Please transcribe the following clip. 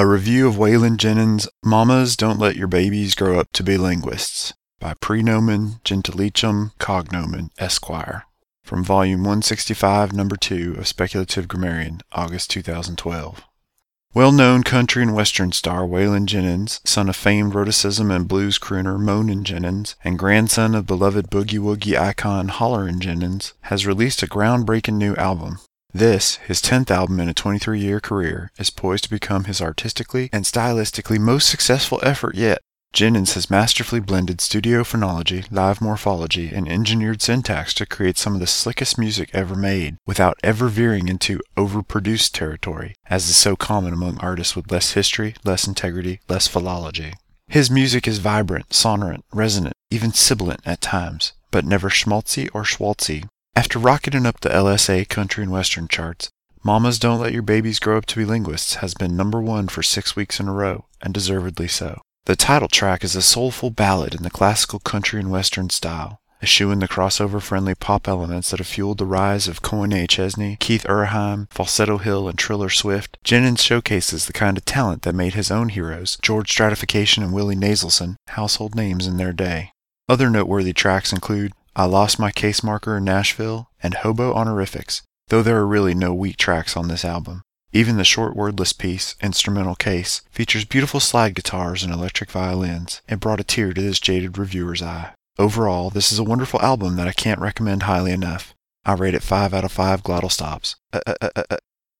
A review of Waylon Jennings' Mamas Don't Let Your Babies Grow Up to Be Linguists by Prenomen Gentilicium Cognomen Esquire from volume 165, number 2 of Speculative Grammarian, August 2012. Well-known country and western star Waylon Jennings, son of famed rhoticism and blues crooner Moanin' Jennings, and grandson of beloved boogie-woogie icon Hollerin' Jennings, has released a groundbreaking new album. This, his 10th album in a 23-year career, is poised to become his artistically and stylistically most successful effort yet. Jennings has masterfully blended studio phonology, live morphology, and engineered syntax to create some of the slickest music ever made, without ever veering into overproduced territory, as is so common among artists with less history, less integrity, less philology. His music is vibrant, sonorant, resonant, even sibilant at times, but never schmaltzy or schwaltzy. After rocketing up the LSA country and western charts, Mamas Don't Let Your Babies Grow Up to Be Linguists has been number one for six weeks in a row, and deservedly so. The title track is a soulful ballad in the classical country and western style, eschewing the crossover-friendly pop elements that have fueled the rise of Koine Chesney, Keith Urheim, Falsetto Hill, and Triller Swift. Jennings showcases the kind of talent that made his own heroes, George Stratification and Willie Naselson, household names in their day. Other noteworthy tracks include I Lost My Case Marker in Nashville and Hobo Honorifics, though there are really no weak tracks on this album. Even the short wordless piece, Instrumental Case, features beautiful slide guitars and electric violins, and brought a tear to this jaded reviewer's eye. Overall, this is a wonderful album that I can't recommend highly enough. I rate it 5 out of 5 glottal stops. Uh, uh, uh,